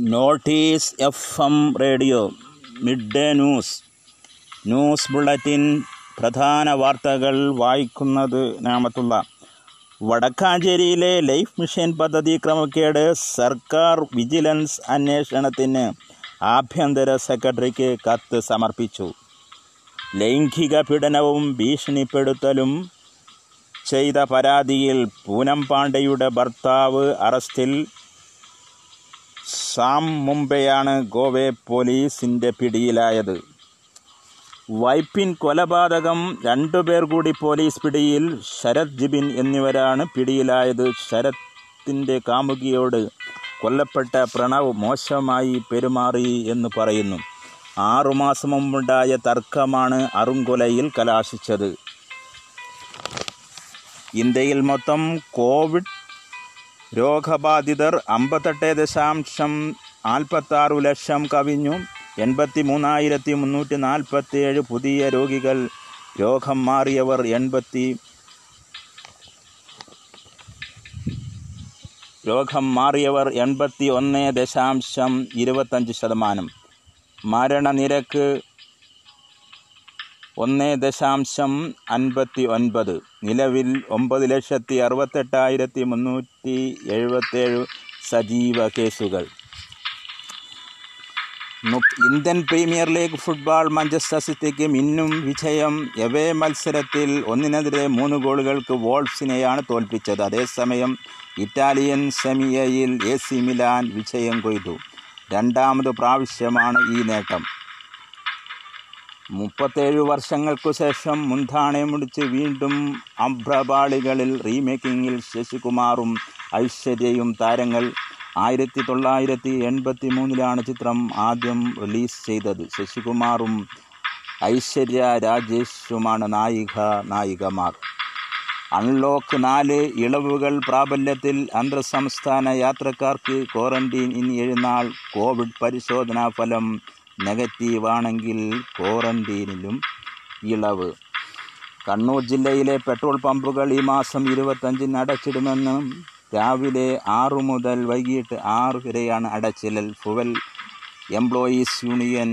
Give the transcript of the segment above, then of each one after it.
Notice F M radio midday news. News bulletin പ്രധാന വാർത്തകൾ വായിക്കുന്നത് നാമത്തുള്ള വടക്കാഞ്ചേരിയിലെ ലൈഫ് മിഷൻ പദ്ധതി ക്രമക്കേട് സർക്കാർ വിജിലൻസ് അന്വേഷണത്തിന് ആഭ്യന്തര സെക്രട്ടറിക്ക് കത്ത് സമർപ്പിച്ചു. ലൈംഗിക പീഡനവും ഭീഷണിപ്പെടുത്തലും ചെയ്ത പരാതിയിൽ പൂനം പാണ്ഡെയുടെ ഭർത്താവ് അറസ്റ്റിൽ സാം മുംബെയാണ് ഗോവെ പോലീസിന്റെ പിടിയിലായത്. വൈപ്പിൻ കൊലപാതകം രണ്ടുപേർ കൂടി പോലീസ് പിടിയിൽ ശരത് ജിബിൻ എന്നിവരാണ് പിടിയിലായത്. ശരത്തിന്റെ കാമുകിയോട് കൊല്ലപ്പെട്ട പ്രണവ് മോശമായി പെരുമാറി എന്ന് പറയുന്നു. ആറുമാസം മുമ്പുണ്ടായ തർക്കമാണ് അറുങ്കൊലയിൽ കലാശിച്ചത്. ഇന്ത്യയിൽ മൊത്തം കോവിഡ് രോഗബാധിതർ അമ്പത്തെട്ട് ദശാംശം നാൽപ്പത്താറ് ലക്ഷം കവിഞ്ഞു. എൺപത്തി മൂന്നായിരത്തി മുന്നൂറ്റി നാൽപ്പത്തിയേഴ് പുതിയ രോഗികൾ രോഗം മാറിയവർ എൺപത്തി രോഗം മാറിയവർ എൺപത്തി ഒന്ന് ദശാംശം ഇരുപത്തഞ്ച് ശതമാനം. മരണനിരക്ക് ഒന്ന് ദശാംശം അൻപത്തി ഒൻപത് നിലവിൽ ഒമ്പത് ലക്ഷത്തി അറുപത്തെട്ടായിരത്തി മുന്നൂറ്റി എഴുപത്തേഴ് സജീവ കേസുകൾ Indian Premier League football Manchester സിറ്റിക്ക് മിന്നും വിജയം. എവേ മത്സരത്തിൽ ഒന്നിനെതിരെ മൂന്ന് ഗോളുകൾക്ക് വോൾഫ്സിനെയാണ് തോൽപ്പിച്ചത്. അതേസമയം ഇറ്റാലിയൻ സെമിയയിൽ എ സി മിലാൻ വിജയം കൊയ്തു. രണ്ടാമത് പ്രാവശ്യമാണ് ഈ നേട്ടം. മുപ്പത്തേഴ് വർഷങ്ങൾക്കു ശേഷം മുൻധാണെ മുടിച്ച് വീണ്ടും അഭ്രപാളികളിൽ റീമേക്കിങ്ങിൽ ശശികുമാറും ഐശ്വര്യയും താരങ്ങൾ ആയിരത്തി തൊള്ളായിരത്തി എൺപത്തി മൂന്നിലാണ് ചിത്രം ആദ്യം റിലീസ് ചെയ്തത്. ശശികുമാറും ഐശ്വര്യ രാജേഷുമാണ് നായിക നായികമാർ. അൺലോക്ക് നാല് ഇളവുകൾ പ്രാബല്യത്തിൽ അന്തർ സംസ്ഥാന യാത്രക്കാർക്ക് ക്വാറന്റീൻ ഇനി എഴുന്നാൾ കോവിഡ് പരിശോധനാ ഫലം നെഗറ്റീവാണെങ്കിൽ ക്വാറന്റീനിലും ഇളവ്. കണ്ണൂർ ജില്ലയിലെ പെട്രോൾ പമ്പുകൾ ഈ മാസം ഇരുപത്തഞ്ചിന് അടച്ചിടുമെന്നും രാവിലെ ആറു മുതൽ വൈകിട്ട് ആറ് വരെയാണ് അടച്ചിടൽ ഫുവൽ എംപ്ലോയീസ് യൂണിയൻ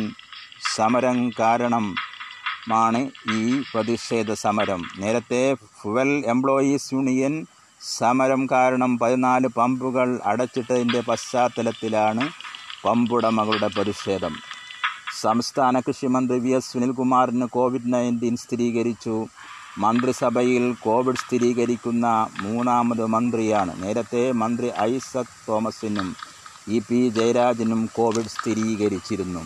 സമരം കാരണമാണ് ഈ പ്രതിഷേധ സമരം. നേരത്തെ ഫുവൽ എംപ്ലോയീസ് യൂണിയൻ സമരം കാരണം പതിനാല് പമ്പുകൾ അടച്ചിട്ടതിന്റെ പശ്ചാത്തലത്തിലാണ് പമ്പുടമകളുടെ പ്രതിഷേധം. സംസ്ഥാന കൃഷിമന്ത്രി വി എസ് സുനിൽകുമാറിന് കോവിഡ് നയന്റീൻ സ്ഥിരീകരിച്ചു. മന്ത്രിസഭയിൽ കോവിഡ് സ്ഥിരീകരിക്കുന്ന മൂന്നാമത് മന്ത്രിയാണ്. നേരത്തെ മന്ത്രി ഐസക് തോമസിനും ഇ പി ജയരാജനും കോവിഡ് സ്ഥിരീകരിച്ചിരുന്നു.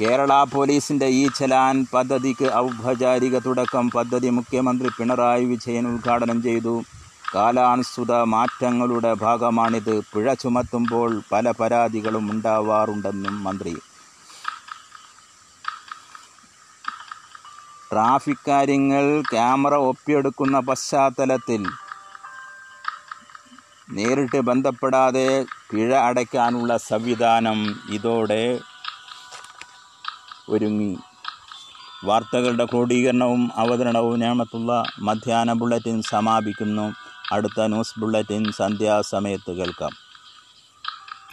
കേരള പോലീസിന്റെ ഈ ചലാൻ പദ്ധതിക്ക് ഔപചാരിക തുടക്കം പദ്ധതി മുഖ്യമന്ത്രി പിണറായി വിജയൻ ഉദ്ഘാടനം ചെയ്തു. കാലാനുസൃത മാറ്റങ്ങളുടെ ഭാഗമാണിത്. പിഴ ചുമത്തുമ്പോൾ പല പരാതികളും ഉണ്ടാവാറുണ്ടെന്നും മന്ത്രി ട്രാഫിക് കാര്യങ്ങൾ ക്യാമറ ഒപ്പിയെടുക്കുന്ന പശ്ചാത്തലത്തിൽ നേരിട്ട് ബന്ധപ്പെടാതെ പിഴ അടയ്ക്കാനുള്ള സംവിധാനം ഇതോടെ ഒരുങ്ങി. വാർത്തകളുടെ ക്രോഡീകരണവും അവതരണവും ഞാമത്തുള്ള മധ്യാഹ്ന ബുള്ളറ്റിൻ സമാപിക്കുന്നു. അടുത്ത ന്യൂസ് ബുള്ളറ്റിൻ സന്ധ്യാസമയത്ത് കേൾക്കാം.